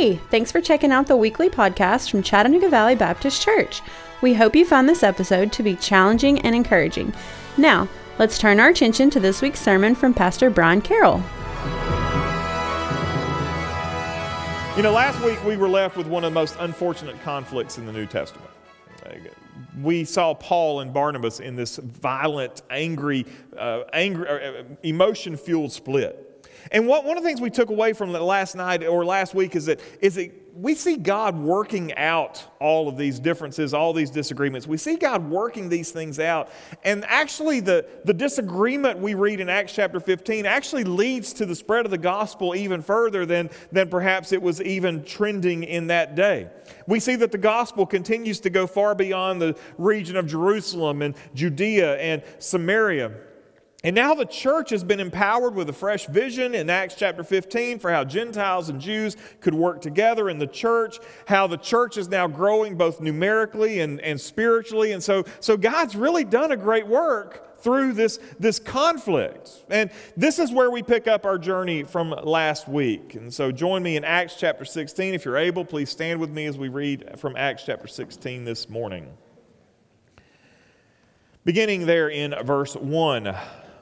Hey, thanks for checking out the weekly podcast from Chattanooga Valley Baptist Church. We hope you found this episode to be challenging and encouraging. Now, let's turn our attention to this week's sermon from Pastor Brian Carroll. You know, last week we were left with one of the most unfortunate conflicts in the New Testament. We saw Paul and Barnabas in this violent, angry, uh, angry, uh, emotion-fueled split. And what, one of the things we took away from last night or last week is that, is that we see God working out all of these differences, all these disagreements. We see God working these things out. And actually, the, the disagreement we read in Acts chapter 15 actually leads to the spread of the gospel even further than, than perhaps it was even trending in that day. We see that the gospel continues to go far beyond the region of Jerusalem and Judea and Samaria. And now the church has been empowered with a fresh vision in Acts chapter 15 for how Gentiles and Jews could work together in the church, how the church is now growing both numerically and, and spiritually. And so, so God's really done a great work through this, this conflict. And this is where we pick up our journey from last week. And so join me in Acts chapter 16. If you're able, please stand with me as we read from Acts chapter 16 this morning. Beginning there in verse 1.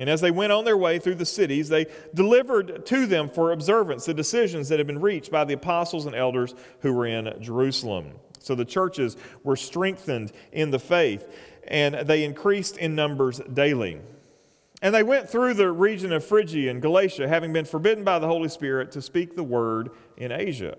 And as they went on their way through the cities, they delivered to them for observance the decisions that had been reached by the apostles and elders who were in Jerusalem. So the churches were strengthened in the faith, and they increased in numbers daily. And they went through the region of Phrygia and Galatia, having been forbidden by the Holy Spirit to speak the word in Asia.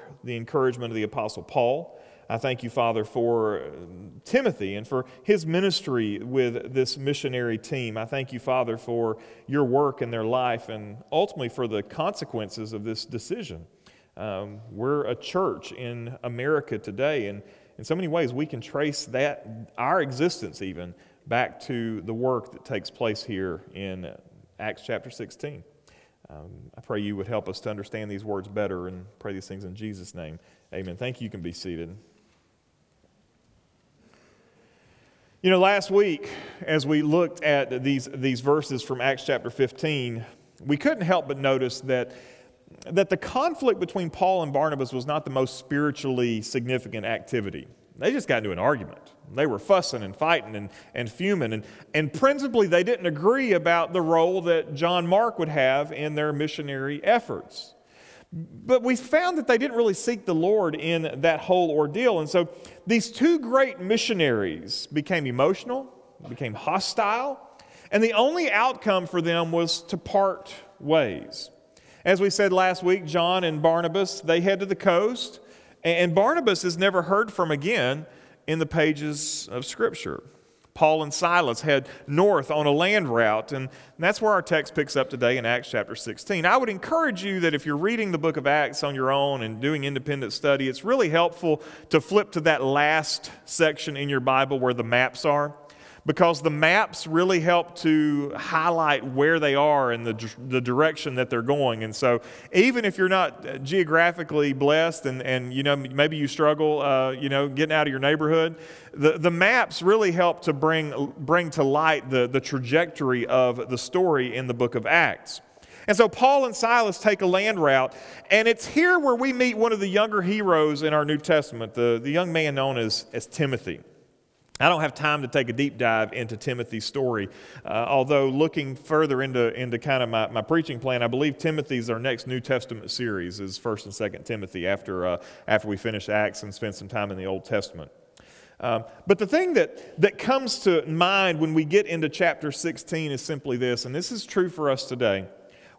the encouragement of the Apostle Paul. I thank you, Father, for Timothy and for his ministry with this missionary team. I thank you, Father, for your work in their life and ultimately for the consequences of this decision. Um, we're a church in America today, and in so many ways we can trace that, our existence even, back to the work that takes place here in Acts chapter 16. Um, I pray you would help us to understand these words better and pray these things in Jesus' name. Amen. Thank you. You can be seated. You know, last week, as we looked at these, these verses from Acts chapter 15, we couldn't help but notice that, that the conflict between Paul and Barnabas was not the most spiritually significant activity. They just got into an argument. They were fussing and fighting and, and fuming. And, and principally, they didn't agree about the role that John Mark would have in their missionary efforts. But we found that they didn't really seek the Lord in that whole ordeal. And so these two great missionaries became emotional, became hostile, and the only outcome for them was to part ways. As we said last week, John and Barnabas, they head to the coast, and Barnabas is never heard from again in the pages of Scripture. Paul and Silas head north on a land route, and that's where our text picks up today in Acts chapter 16. I would encourage you that if you're reading the book of Acts on your own and doing independent study, it's really helpful to flip to that last section in your Bible where the maps are because the maps really help to highlight where they are and the, the direction that they're going. And so, even if you're not geographically blessed and, and you know, maybe you struggle, uh, you know, getting out of your neighborhood, the, the maps really help to bring, bring to light the, the trajectory of the story in the book of Acts. And so Paul and Silas take a land route, and it's here where we meet one of the younger heroes in our New Testament, the, the young man known as, as Timothy. I don't have time to take a deep dive into Timothy's story, uh, although looking further into, into kind of my, my preaching plan, I believe Timothy's our next New Testament series is 1st and 2nd Timothy after, uh, after we finish Acts and spend some time in the Old Testament. Um, but the thing that, that comes to mind when we get into chapter 16 is simply this, and this is true for us today.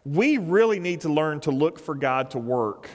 We really need to learn to look for God to work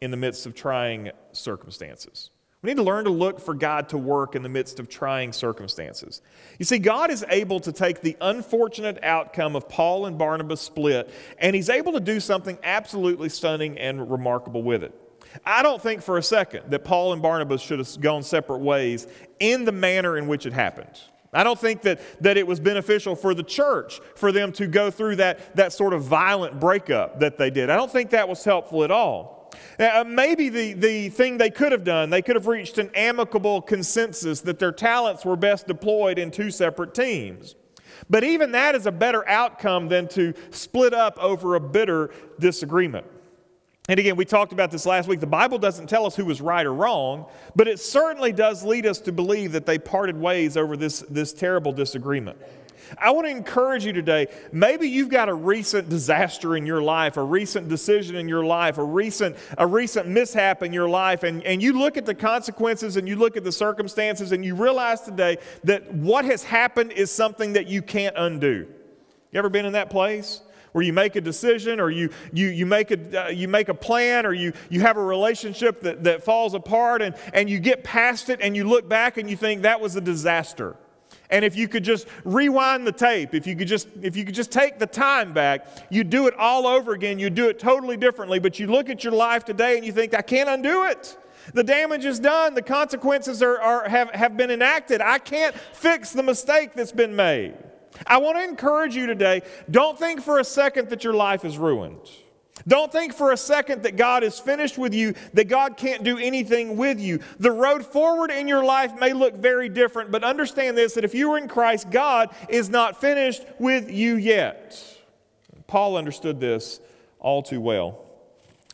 in the midst of trying circumstances. We need to learn to look for God to work in the midst of trying circumstances. You see, God is able to take the unfortunate outcome of Paul and Barnabas' split, and He's able to do something absolutely stunning and remarkable with it. I don't think for a second that Paul and Barnabas should have gone separate ways in the manner in which it happened. I don't think that, that it was beneficial for the church for them to go through that, that sort of violent breakup that they did. I don't think that was helpful at all. Uh, maybe the, the thing they could have done, they could have reached an amicable consensus that their talents were best deployed in two separate teams. But even that is a better outcome than to split up over a bitter disagreement. And again, we talked about this last week. The Bible doesn't tell us who was right or wrong, but it certainly does lead us to believe that they parted ways over this, this terrible disagreement. I want to encourage you today. Maybe you've got a recent disaster in your life, a recent decision in your life, a recent, a recent mishap in your life, and, and you look at the consequences and you look at the circumstances and you realize today that what has happened is something that you can't undo. You ever been in that place? where you make a decision or you, you, you, make, a, uh, you make a plan or you, you have a relationship that, that falls apart and, and you get past it and you look back and you think that was a disaster. And if you could just rewind the tape, if you could just if you could just take the time back, you do it all over again. You do it totally differently. But you look at your life today and you think, I can't undo it. The damage is done. The consequences are, are, have, have been enacted. I can't fix the mistake that's been made. I want to encourage you today don't think for a second that your life is ruined. Don't think for a second that God is finished with you, that God can't do anything with you. The road forward in your life may look very different, but understand this that if you are in Christ, God is not finished with you yet. Paul understood this all too well.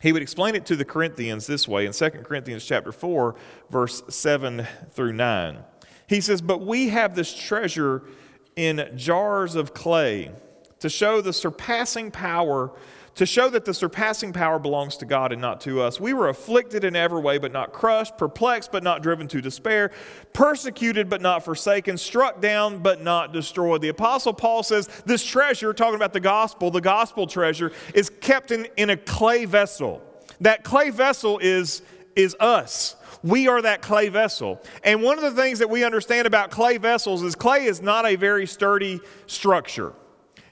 He would explain it to the Corinthians this way in 2 Corinthians chapter 4 verse 7 through 9. He says, "But we have this treasure in jars of clay to show the surpassing power to show that the surpassing power belongs to God and not to us. We were afflicted in every way, but not crushed, perplexed, but not driven to despair, persecuted, but not forsaken, struck down, but not destroyed. The Apostle Paul says this treasure, talking about the gospel, the gospel treasure, is kept in, in a clay vessel. That clay vessel is, is us. We are that clay vessel. And one of the things that we understand about clay vessels is clay is not a very sturdy structure.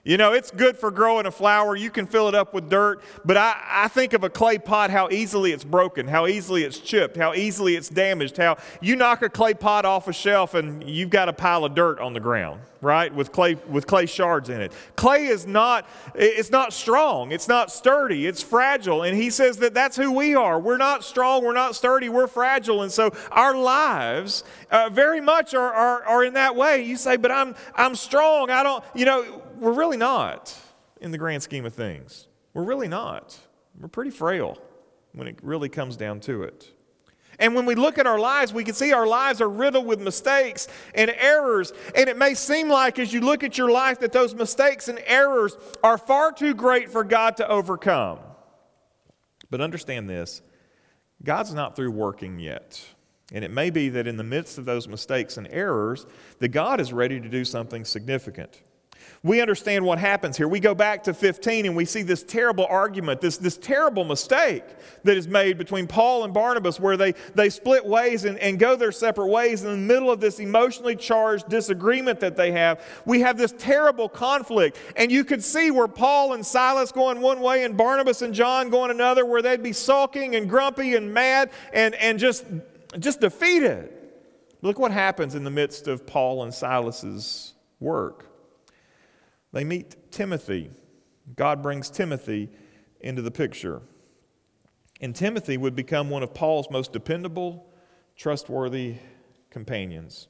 You know, it's good for growing a flower. You can fill it up with dirt. But I, I think of a clay pot, how easily it's broken, how easily it's chipped, how easily it's damaged, how you knock a clay pot off a shelf and you've got a pile of dirt on the ground, right? With clay, with clay shards in it. Clay is not, it's not strong. It's not sturdy. It's fragile. And he says that that's who we are. We're not strong. We're not sturdy. We're fragile. And so our lives uh, very much are, are, are in that way. You say, but I'm, I'm strong. I don't, you know, we're really not in the grand scheme of things. We're really not. We're pretty frail when it really comes down to it. And when we look at our lives, we can see our lives are riddled with mistakes and errors. And it may seem like, as you look at your life, that those mistakes and errors are far too great for God to overcome. But understand this God's not through working yet. And it may be that in the midst of those mistakes and errors, that God is ready to do something significant we understand what happens here. We go back to 15 and we see this terrible argument, this, this terrible mistake that is made between Paul and Barnabas, where they, they split ways and, and go their separate ways. In the middle of this emotionally charged disagreement that they have, we have this terrible conflict. And you could see where Paul and Silas going one way and Barnabas and John going another, where they'd be sulking and grumpy and mad and, and just, just defeated. Look what happens in the midst of Paul and Silas's work. They meet Timothy. God brings Timothy into the picture. And Timothy would become one of Paul's most dependable, trustworthy companions.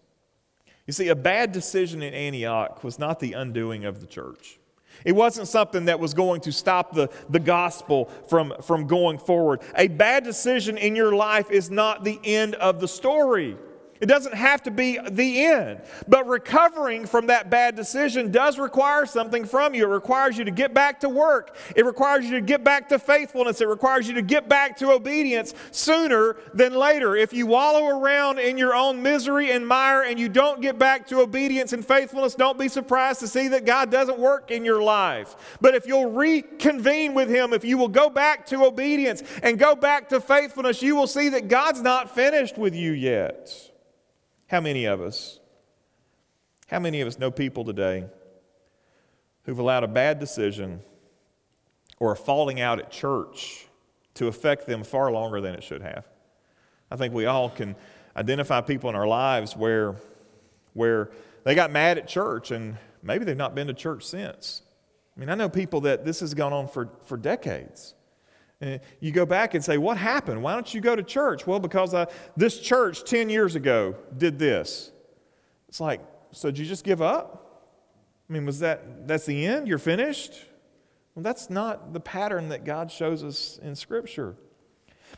You see, a bad decision in Antioch was not the undoing of the church. It wasn't something that was going to stop the, the gospel from, from going forward. A bad decision in your life is not the end of the story. It doesn't have to be the end. But recovering from that bad decision does require something from you. It requires you to get back to work. It requires you to get back to faithfulness. It requires you to get back to obedience sooner than later. If you wallow around in your own misery and mire and you don't get back to obedience and faithfulness, don't be surprised to see that God doesn't work in your life. But if you'll reconvene with Him, if you will go back to obedience and go back to faithfulness, you will see that God's not finished with you yet. How many of us, how many of us know people today who've allowed a bad decision or a falling out at church to affect them far longer than it should have? I think we all can identify people in our lives where, where they got mad at church and maybe they've not been to church since. I mean, I know people that this has gone on for, for decades. And you go back and say, What happened? Why don't you go to church? Well, because uh, this church 10 years ago did this. It's like, So did you just give up? I mean, was that that's the end? You're finished? Well, that's not the pattern that God shows us in Scripture.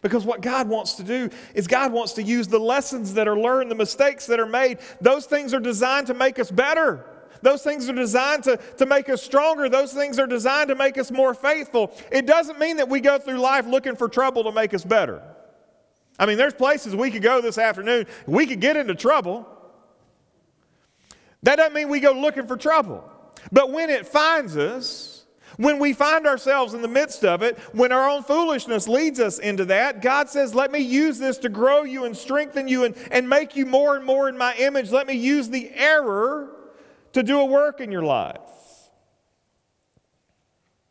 Because what God wants to do is God wants to use the lessons that are learned, the mistakes that are made. Those things are designed to make us better. Those things are designed to, to make us stronger. Those things are designed to make us more faithful. It doesn't mean that we go through life looking for trouble to make us better. I mean, there's places we could go this afternoon, we could get into trouble. That doesn't mean we go looking for trouble. But when it finds us, when we find ourselves in the midst of it, when our own foolishness leads us into that, God says, Let me use this to grow you and strengthen you and, and make you more and more in my image. Let me use the error to do a work in your life.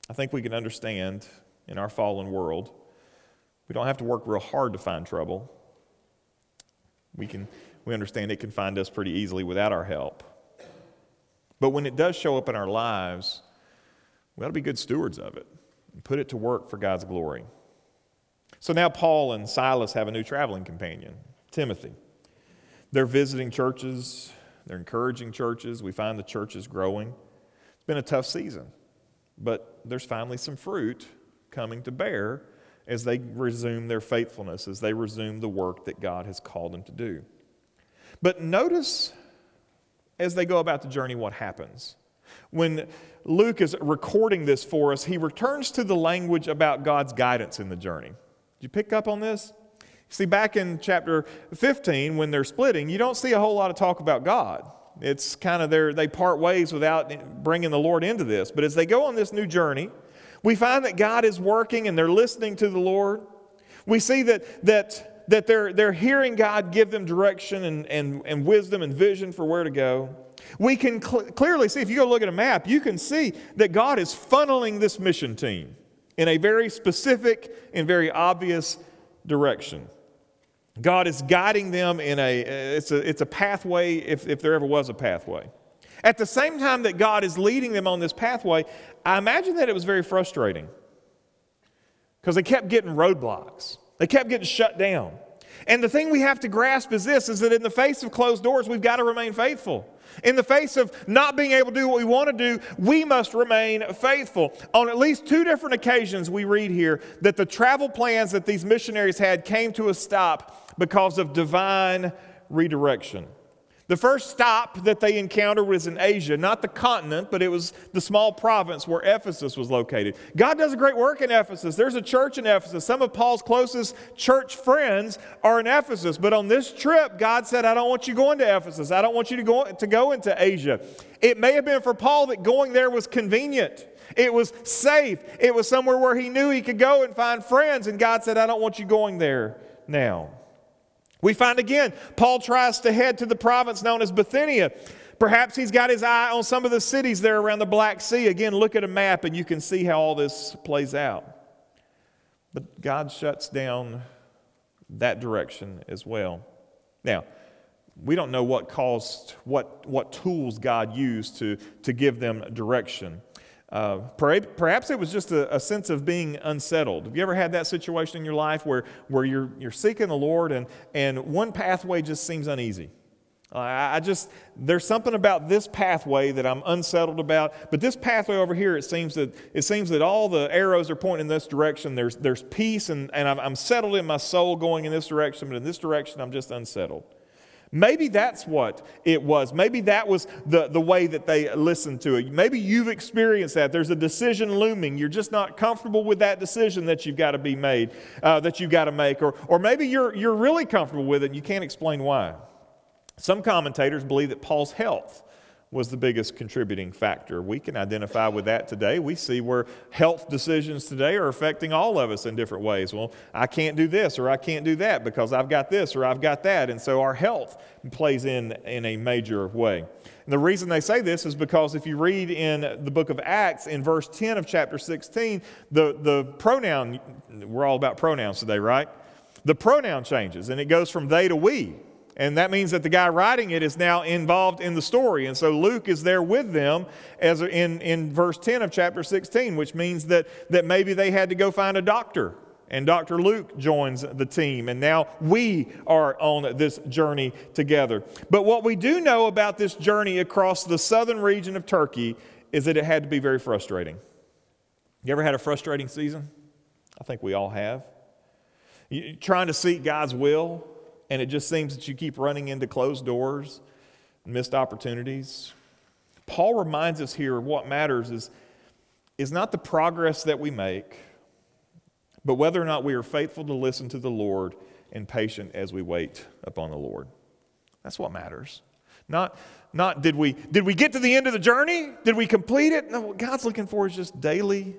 I think we can understand in our fallen world, we don't have to work real hard to find trouble. We, can, we understand it can find us pretty easily without our help. But when it does show up in our lives, we ought to be good stewards of it and put it to work for God's glory. So now Paul and Silas have a new traveling companion, Timothy. They're visiting churches they're encouraging churches. We find the churches growing. It's been a tough season, but there's finally some fruit coming to bear as they resume their faithfulness, as they resume the work that God has called them to do. But notice as they go about the journey what happens. When Luke is recording this for us, he returns to the language about God's guidance in the journey. Did you pick up on this? See, back in chapter 15, when they're splitting, you don't see a whole lot of talk about God. It's kind of they part ways without bringing the Lord into this. But as they go on this new journey, we find that God is working and they're listening to the Lord. We see that, that, that they're, they're hearing God give them direction and, and, and wisdom and vision for where to go. We can cl- clearly see, if you go look at a map, you can see that God is funneling this mission team in a very specific and very obvious direction. God is guiding them in a, it's a, it's a pathway if, if there ever was a pathway. At the same time that God is leading them on this pathway, I imagine that it was very frustrating because they kept getting roadblocks. They kept getting shut down. And the thing we have to grasp is this is that in the face of closed doors, we've got to remain faithful. In the face of not being able to do what we want to do, we must remain faithful. On at least two different occasions, we read here that the travel plans that these missionaries had came to a stop because of divine redirection. The first stop that they encountered was in Asia, not the continent, but it was the small province where Ephesus was located. God does a great work in Ephesus. There's a church in Ephesus. Some of Paul's closest church friends are in Ephesus. But on this trip, God said, I don't want you going to Ephesus. I don't want you to go, to go into Asia. It may have been for Paul that going there was convenient. It was safe. It was somewhere where he knew he could go and find friends. And God said, I don't want you going there now. We find again, Paul tries to head to the province known as Bithynia. Perhaps he's got his eye on some of the cities there around the Black Sea. Again, look at a map and you can see how all this plays out. But God shuts down that direction as well. Now, we don't know what caused, what, what tools God used to, to give them direction. Uh, perhaps it was just a, a, sense of being unsettled. Have you ever had that situation in your life where, where you're, you're seeking the Lord and, and one pathway just seems uneasy? Uh, I just, there's something about this pathway that I'm unsettled about, but this pathway over here, it seems that, it seems that all the arrows are pointing in this direction. There's, there's peace and, and I'm, I'm settled in my soul going in this direction, but in this direction, I'm just unsettled. Maybe that's what it was. Maybe that was the, the way that they listened to it. Maybe you've experienced that. There's a decision looming. You're just not comfortable with that decision that you've got to be made, uh, that you've got to make. Or, or maybe you're, you're really comfortable with it and you can't explain why. Some commentators believe that Paul's health was the biggest contributing factor. We can identify with that today. We see where health decisions today are affecting all of us in different ways. Well, I can't do this or I can't do that because I've got this or I've got that. And so our health plays in in a major way. And the reason they say this is because if you read in the book of Acts, in verse 10 of chapter 16, the, the pronoun, we're all about pronouns today, right? The pronoun changes and it goes from they to we. And that means that the guy writing it is now involved in the story. And so Luke is there with them as in, in verse 10 of chapter 16, which means that, that maybe they had to go find a doctor. And Dr. Luke joins the team. And now we are on this journey together. But what we do know about this journey across the southern region of Turkey is that it had to be very frustrating. You ever had a frustrating season? I think we all have. You, trying to seek God's will, and it just seems that you keep running into closed doors, missed opportunities. Paul reminds us here what matters is, is not the progress that we make, but whether or not we are faithful to listen to the Lord and patient as we wait upon the Lord. That's what matters. Not, not did we did we get to the end of the journey? Did we complete it? No, what God's looking for is just daily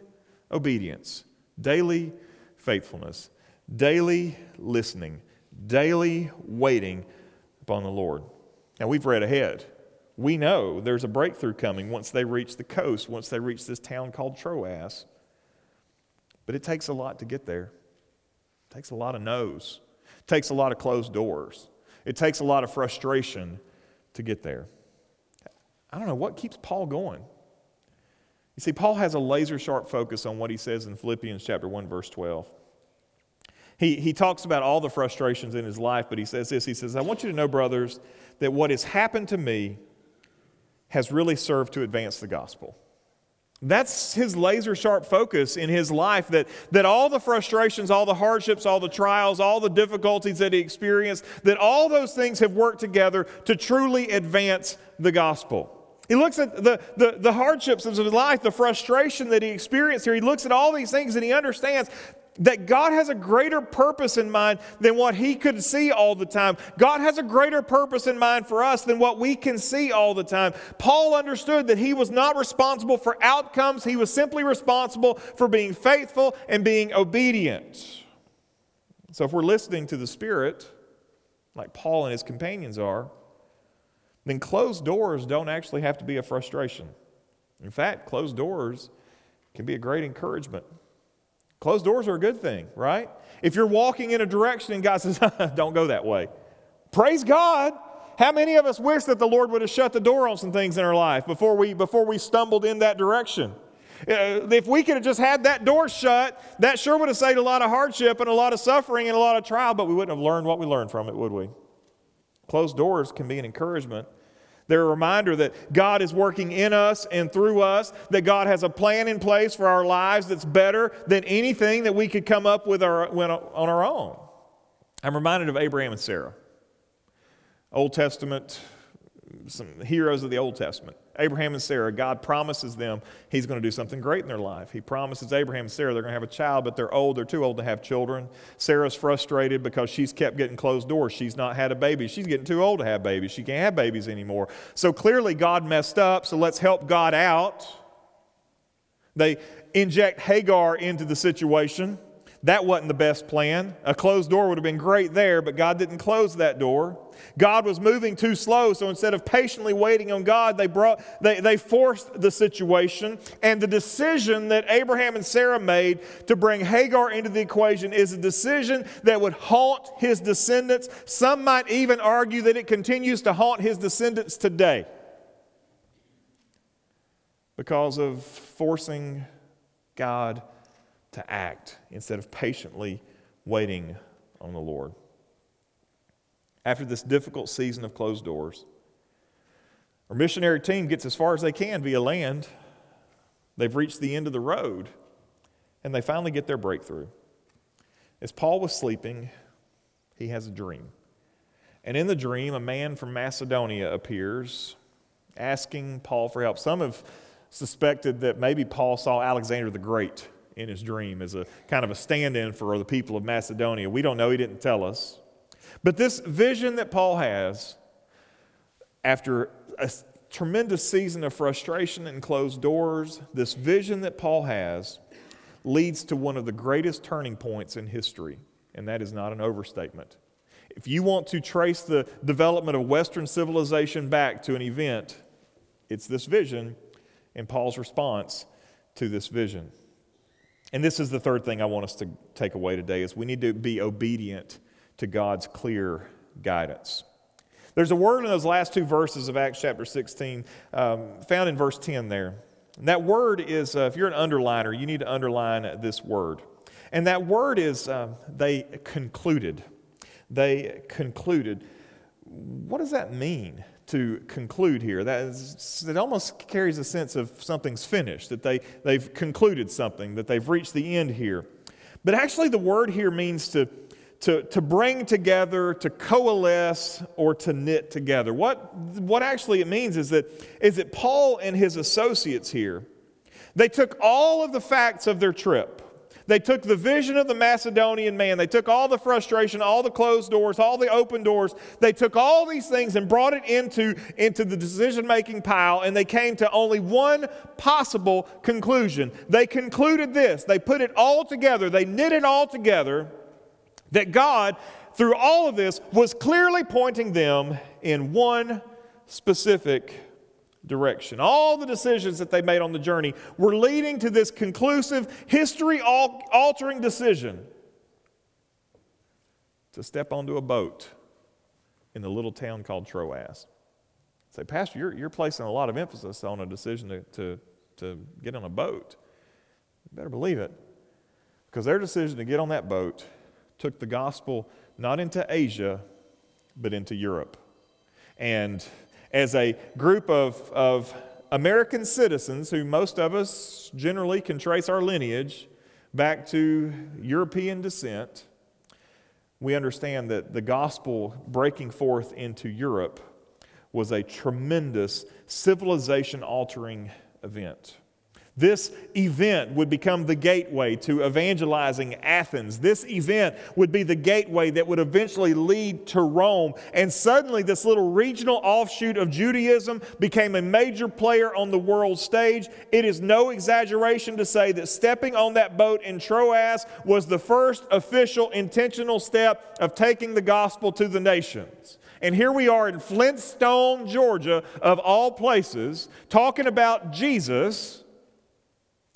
obedience, daily faithfulness, daily listening, daily waiting upon the Lord. Now, we've read ahead. We know there's a breakthrough coming once they reach the coast, once they reach this town called Troas. But it takes a lot to get there. It takes a lot of no's. It takes a lot of closed doors. It takes a lot of frustration to get there. I don't know what keeps Paul going. You see, Paul has a laser sharp focus on what he says in Philippians chapter 1, verse 12. He, he talks about all the frustrations in his life, but he says this He says, I want you to know, brothers, that what has happened to me has really served to advance the gospel. That's his laser sharp focus in his life that, that all the frustrations, all the hardships, all the trials, all the difficulties that he experienced, that all those things have worked together to truly advance the gospel. He looks at the, the, the hardships of his life, the frustration that he experienced here. He looks at all these things and he understands that God has a greater purpose in mind than what he could see all the time. God has a greater purpose in mind for us than what we can see all the time. Paul understood that he was not responsible for outcomes, he was simply responsible for being faithful and being obedient. So if we're listening to the Spirit, like Paul and his companions are, then closed doors don't actually have to be a frustration. In fact, closed doors can be a great encouragement. Closed doors are a good thing, right? If you're walking in a direction and God says, don't go that way, praise God. How many of us wish that the Lord would have shut the door on some things in our life before we, before we stumbled in that direction? Uh, if we could have just had that door shut, that sure would have saved a lot of hardship and a lot of suffering and a lot of trial, but we wouldn't have learned what we learned from it, would we? Closed doors can be an encouragement they're a reminder that God is working in us and through us, that God has a plan in place for our lives that's better than anything that we could come up with our, on our own. I'm reminded of Abraham and Sarah. Old Testament, some heroes of the Old Testament. Abraham and Sarah, God promises them He's going to do something great in their life. He promises Abraham and Sarah they're going to have a child, but they're old. They're too old to have children. Sarah's frustrated because she's kept getting closed doors. She's not had a baby. She's getting too old to have babies. She can't have babies anymore. So clearly, God messed up, so let's help God out. They inject Hagar into the situation. That wasn't the best plan. A closed door would have been great there, but God didn't close that door. God was moving too slow, so instead of patiently waiting on God, they, brought, they, they forced the situation. And the decision that Abraham and Sarah made to bring Hagar into the equation is a decision that would haunt his descendants. Some might even argue that it continues to haunt his descendants today because of forcing God to act instead of patiently waiting on the Lord. After this difficult season of closed doors, our missionary team gets as far as they can via land. They've reached the end of the road, and they finally get their breakthrough. As Paul was sleeping, he has a dream. And in the dream, a man from Macedonia appears asking Paul for help. Some have suspected that maybe Paul saw Alexander the Great in his dream as a kind of a stand in for the people of Macedonia. We don't know, he didn't tell us. But this vision that Paul has, after a tremendous season of frustration and closed doors, this vision that Paul has leads to one of the greatest turning points in history, and that is not an overstatement. If you want to trace the development of Western civilization back to an event, it's this vision and Paul's response to this vision. And this is the third thing I want us to take away today is we need to be obedient to God's clear guidance. There's a word in those last two verses of Acts chapter 16, um, found in verse 10 there. And that word is, uh, if you're an underliner, you need to underline this word. And that word is, uh, they concluded. They concluded. What does that mean? To conclude here. That is, it almost carries a sense of something's finished, that they, they've concluded something, that they've reached the end here. But actually, the word here means to, to, to bring together, to coalesce, or to knit together. What, what actually it means is that, is that Paul and his associates here, they took all of the facts of their trip they took the vision of the Macedonian man, they took all the frustration, all the closed doors, all the open doors, they took all these things and brought it into, into the decision making pile, and they came to only one possible conclusion. They concluded this, they put it all together, they knit it all together that God, through all of this, was clearly pointing them in one specific direction. All the decisions that they made on the journey were leading to this conclusive, history altering decision to step onto a boat in the little town called Troas. Say, Pastor, you're, you're placing a lot of emphasis on a decision to, to, to get on a boat. You better believe it. Because their decision to get on that boat took the gospel not into Asia, but into Europe. And as a group of, of American citizens who most of us generally can trace our lineage back to European descent, we understand that the gospel breaking forth into Europe was a tremendous civilization altering event. This event would become the gateway to evangelizing Athens. This event would be the gateway that would eventually lead to Rome. And suddenly, this little regional offshoot of Judaism became a major player on the world stage. It is no exaggeration to say that stepping on that boat in Troas was the first official intentional step of taking the gospel to the nations. And here we are in Flintstone, Georgia, of all places, talking about Jesus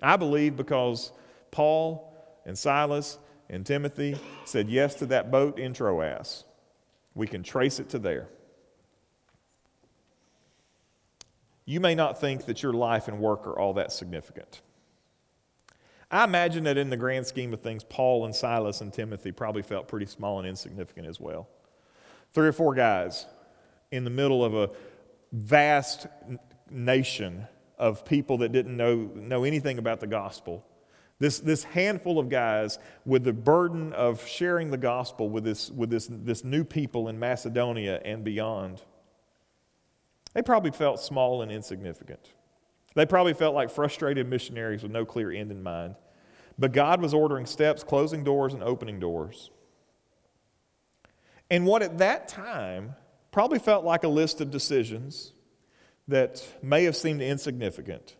I believe because Paul and Silas and Timothy said yes to that boat in Troas. We can trace it to there. You may not think that your life and work are all that significant. I imagine that in the grand scheme of things, Paul and Silas and Timothy probably felt pretty small and insignificant as well. Three or four guys in the middle of a vast nation of people that didn't know, know anything about the gospel. This, this handful of guys with the burden of sharing the gospel with, this, with this, this new people in Macedonia and beyond. They probably felt small and insignificant. They probably felt like frustrated missionaries with no clear end in mind. But God was ordering steps, closing doors, and opening doors. And what at that time probably felt like a list of decisions that may have seemed insignificant,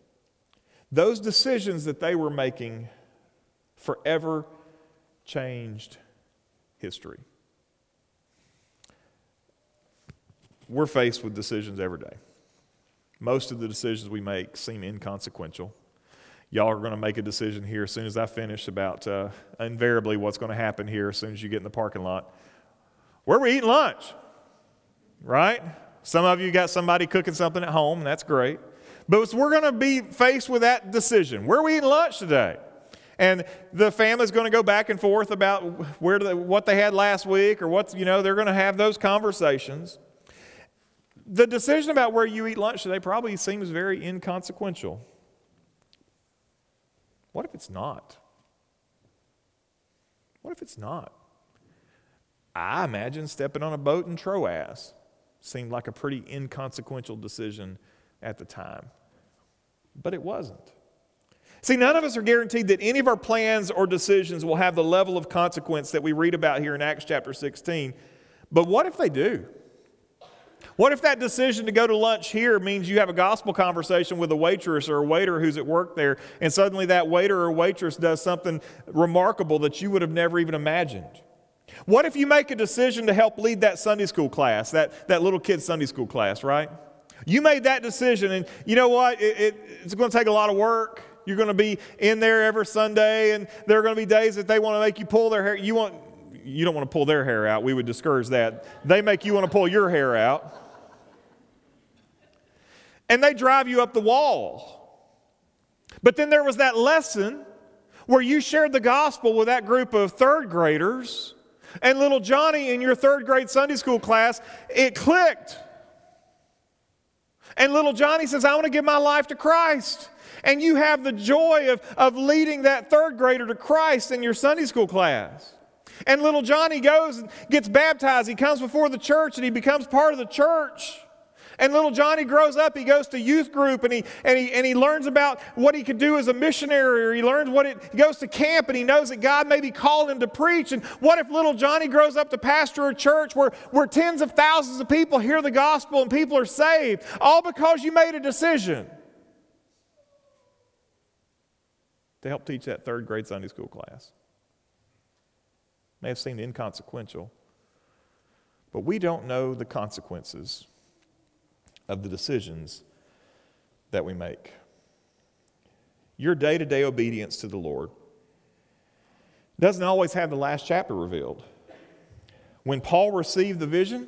those decisions that they were making forever changed history. We're faced with decisions every day. Most of the decisions we make seem inconsequential. Y'all are going to make a decision here as soon as I finish about uh, invariably what's going to happen here as soon as you get in the parking lot. Where are we eating lunch? Right? Some of you got somebody cooking something at home, and that's great. But we're going to be faced with that decision. Where are we eating lunch today? And the family's going to go back and forth about where they, what they had last week or what's, you know, they're going to have those conversations. The decision about where you eat lunch today probably seems very inconsequential. What if it's not? What if it's not? I imagine stepping on a boat in Troas seemed like a pretty inconsequential decision at the time. But it wasn't. See, none of us are guaranteed that any of our plans or decisions will have the level of consequence that we read about here in Acts chapter 16. But what if they do? What if that decision to go to lunch here means you have a gospel conversation with a waitress or a waiter who's at work there, and suddenly that waiter or waitress does something remarkable that you would have never even imagined? What if you make a decision to help lead that Sunday school class, that, that little kid's Sunday school class, right? You made that decision, and you know what? It, it, it's going to take a lot of work. You're going to be in there every Sunday, and there are going to be days that they want to make you pull their hair. You want, you don't want to pull their hair out. We would discourage that. They make you want to pull your hair out. And they drive you up the wall. But then there was that lesson where you shared the gospel with that group of third graders and little Johnny in your third grade Sunday school class, it clicked. And little Johnny says, I want to give my life to Christ. And you have the joy of, of leading that third grader to Christ in your Sunday school class. And little Johnny goes and gets baptized. He comes before the church and he becomes part of the church. And little Johnny grows up, he goes to youth group and he, and he, and he learns about what he could do as a missionary, or he learns what it, he goes to camp and he knows that God maybe called him to preach. And what if little Johnny grows up to pastor a church where, where tens of thousands of people hear the gospel and people are saved, all because you made a decision to help teach that third grade Sunday school class? May have seemed inconsequential, but we don't know the consequences of the decisions that we make. Your day to day obedience to the Lord doesn't always have the last chapter revealed. When Paul received the vision,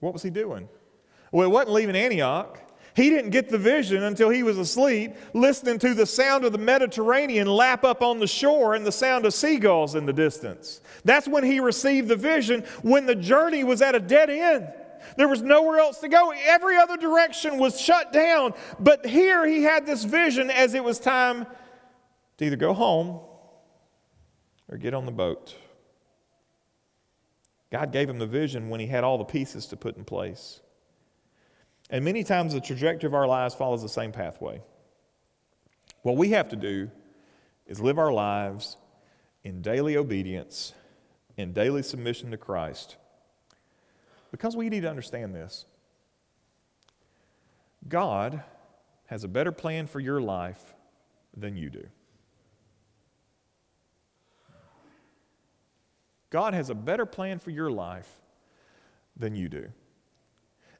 what was he doing? Well, it wasn't leaving Antioch. He didn't get the vision until he was asleep, listening to the sound of the Mediterranean lap up on the shore and the sound of seagulls in the distance. That's when he received the vision, when the journey was at a dead end. There was nowhere else to go. Every other direction was shut down. But here he had this vision as it was time to either go home or get on the boat. God gave him the vision when he had all the pieces to put in place. And many times the trajectory of our lives follows the same pathway. What we have to do is live our lives in daily obedience, in daily submission to Christ because we need to understand this. God has a better plan for your life than you do. God has a better plan for your life than you do.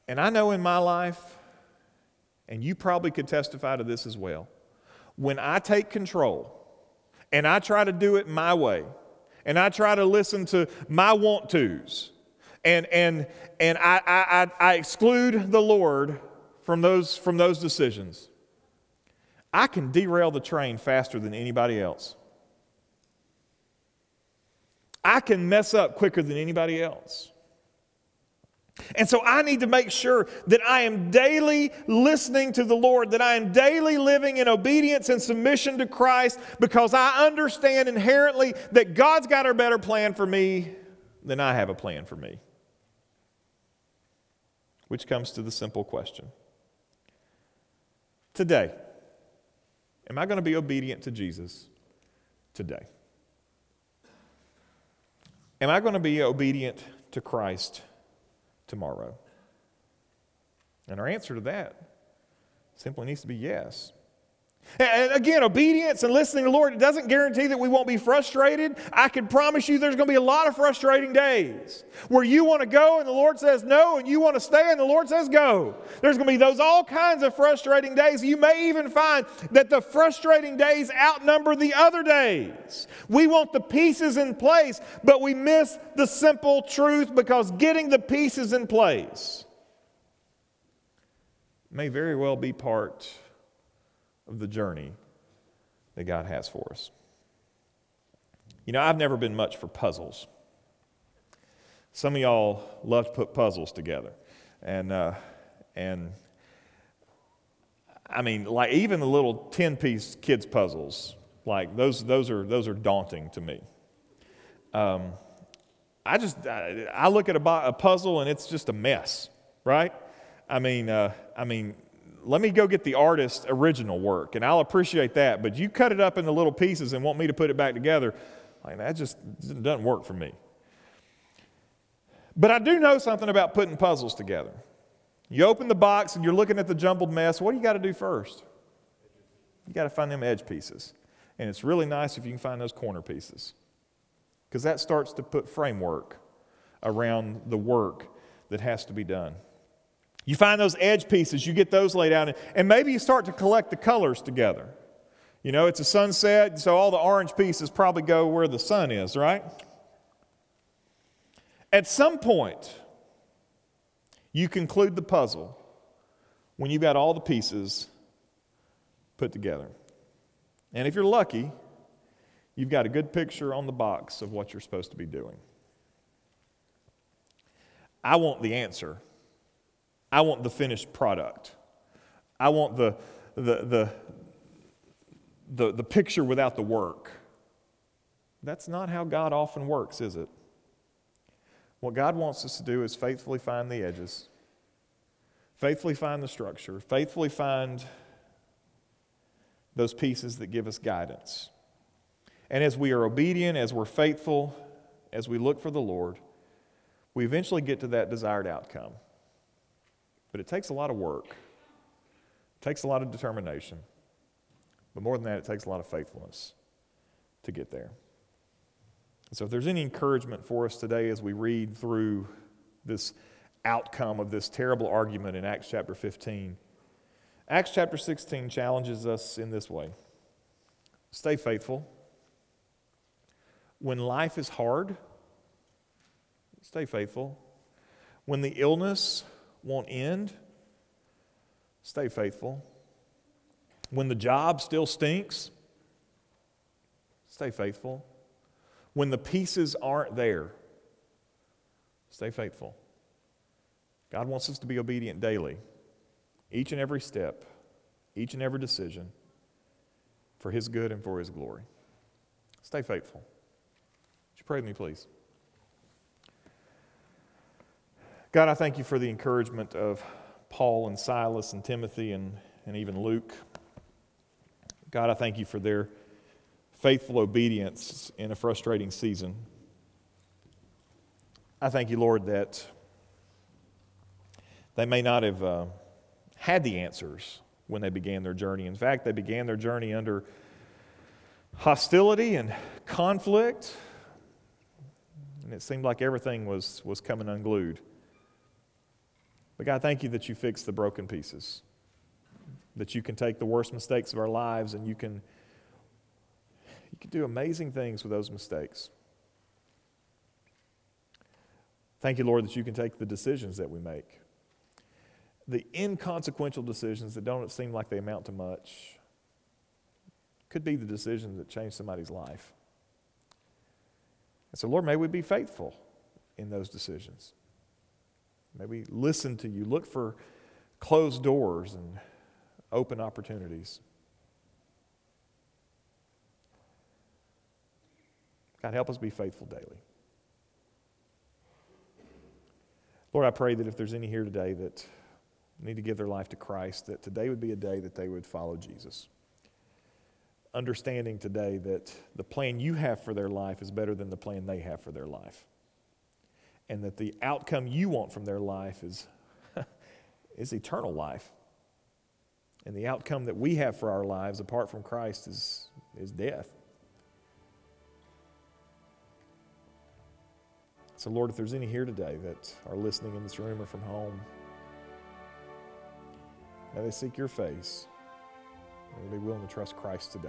And I know in my life, and you probably could testify to this as well, when I take control and I try to do it my way, and I try to listen to my want tos, and, and, and I, I, I exclude the Lord from those, from those decisions, I can derail the train faster than anybody else. I can mess up quicker than anybody else. And so I need to make sure that I am daily listening to the Lord, that I am daily living in obedience and submission to Christ because I understand inherently that God's got a better plan for me than I have a plan for me which comes to the simple question Today, am I going to be obedient to Jesus today? Am I going to be obedient to Christ tomorrow? And our answer to that simply needs to be yes. And again, obedience and listening to the Lord, doesn't guarantee that we won't be frustrated. I can promise you there's going to be a lot of frustrating days where you want to go and the Lord says no, and you want to stay and the Lord says go. There's going to be those all kinds of frustrating days. You may even find that the frustrating days outnumber the other days. We want the pieces in place, but we miss the simple truth because getting the pieces in place may very well be part of the journey that God has for us. You know, I've never been much for puzzles. Some of y'all love to put puzzles together. And, uh, and I mean, like even the little 10 piece kids' puzzles, like those, those, are, those are daunting to me. Um, I just, I, I look at a, a, puzzle and it's just a mess, right? I mean, uh, I mean, let me go get the artist's original work, and I'll appreciate that. But you cut it up into little pieces and want me to put it back together, like that just doesn't work for me. But I do know something about putting puzzles together. You open the box and you're looking at the jumbled mess. What do you got to do first? You got to find them edge pieces. And it's really nice if you can find those corner pieces because that starts to put framework around the work that has to be done. You find those edge pieces, you get those laid out, and maybe you start to collect the colors together. You know, it's a sunset, so all the orange pieces probably go where the sun is, right? At some point, you conclude the puzzle when you've got all the pieces put together. And if you're lucky, you've got a good picture on the box of what you're supposed to be doing. I want the answer. I want the finished product. I want the, the, the, the, the picture without the work. That's not how God often works, is it? What God wants us to do is faithfully find the edges, faithfully find the structure, faithfully find those pieces that give us guidance. And as we are obedient, as we're faithful, as we look for the Lord, we eventually get to that desired outcome. But it takes a lot of work, it takes a lot of determination. But more than that, it takes a lot of faithfulness to get there. And so, if there's any encouragement for us today as we read through this outcome of this terrible argument in Acts chapter 15, Acts chapter 16 challenges us in this way stay faithful. When life is hard, stay faithful. When the illness won't end, stay faithful. When the job still stinks, stay faithful. When the pieces aren't there, stay faithful. God wants us to be obedient daily, each and every step, each and every decision, for His good and for His glory. Stay faithful. Would you pray with me, please? God, I thank you for the encouragement of Paul and Silas and Timothy and, and even Luke. God, I thank you for their faithful obedience in a frustrating season. I thank you, Lord, that they may not have uh, had the answers when they began their journey. In fact, they began their journey under hostility and conflict, and it seemed like everything was, was coming unglued. But God, thank you that you fix the broken pieces, that you can take the worst mistakes of our lives and you can, you can do amazing things with those mistakes. Thank you, Lord, that you can take the decisions that we make, the inconsequential decisions that don't seem like they amount to much, could be the decisions that change somebody's life. And so, Lord, may we be faithful in those decisions. Maybe listen to you. Look for closed doors and open opportunities. God, help us be faithful daily. Lord, I pray that if there's any here today that need to give their life to Christ, that today would be a day that they would follow Jesus. Understanding today that the plan you have for their life is better than the plan they have for their life and that the outcome you want from their life is, is eternal life. And the outcome that we have for our lives apart from Christ is, is death. So, Lord, if there's any here today that are listening in this room or from home, may they seek your face. May they be willing to trust Christ today.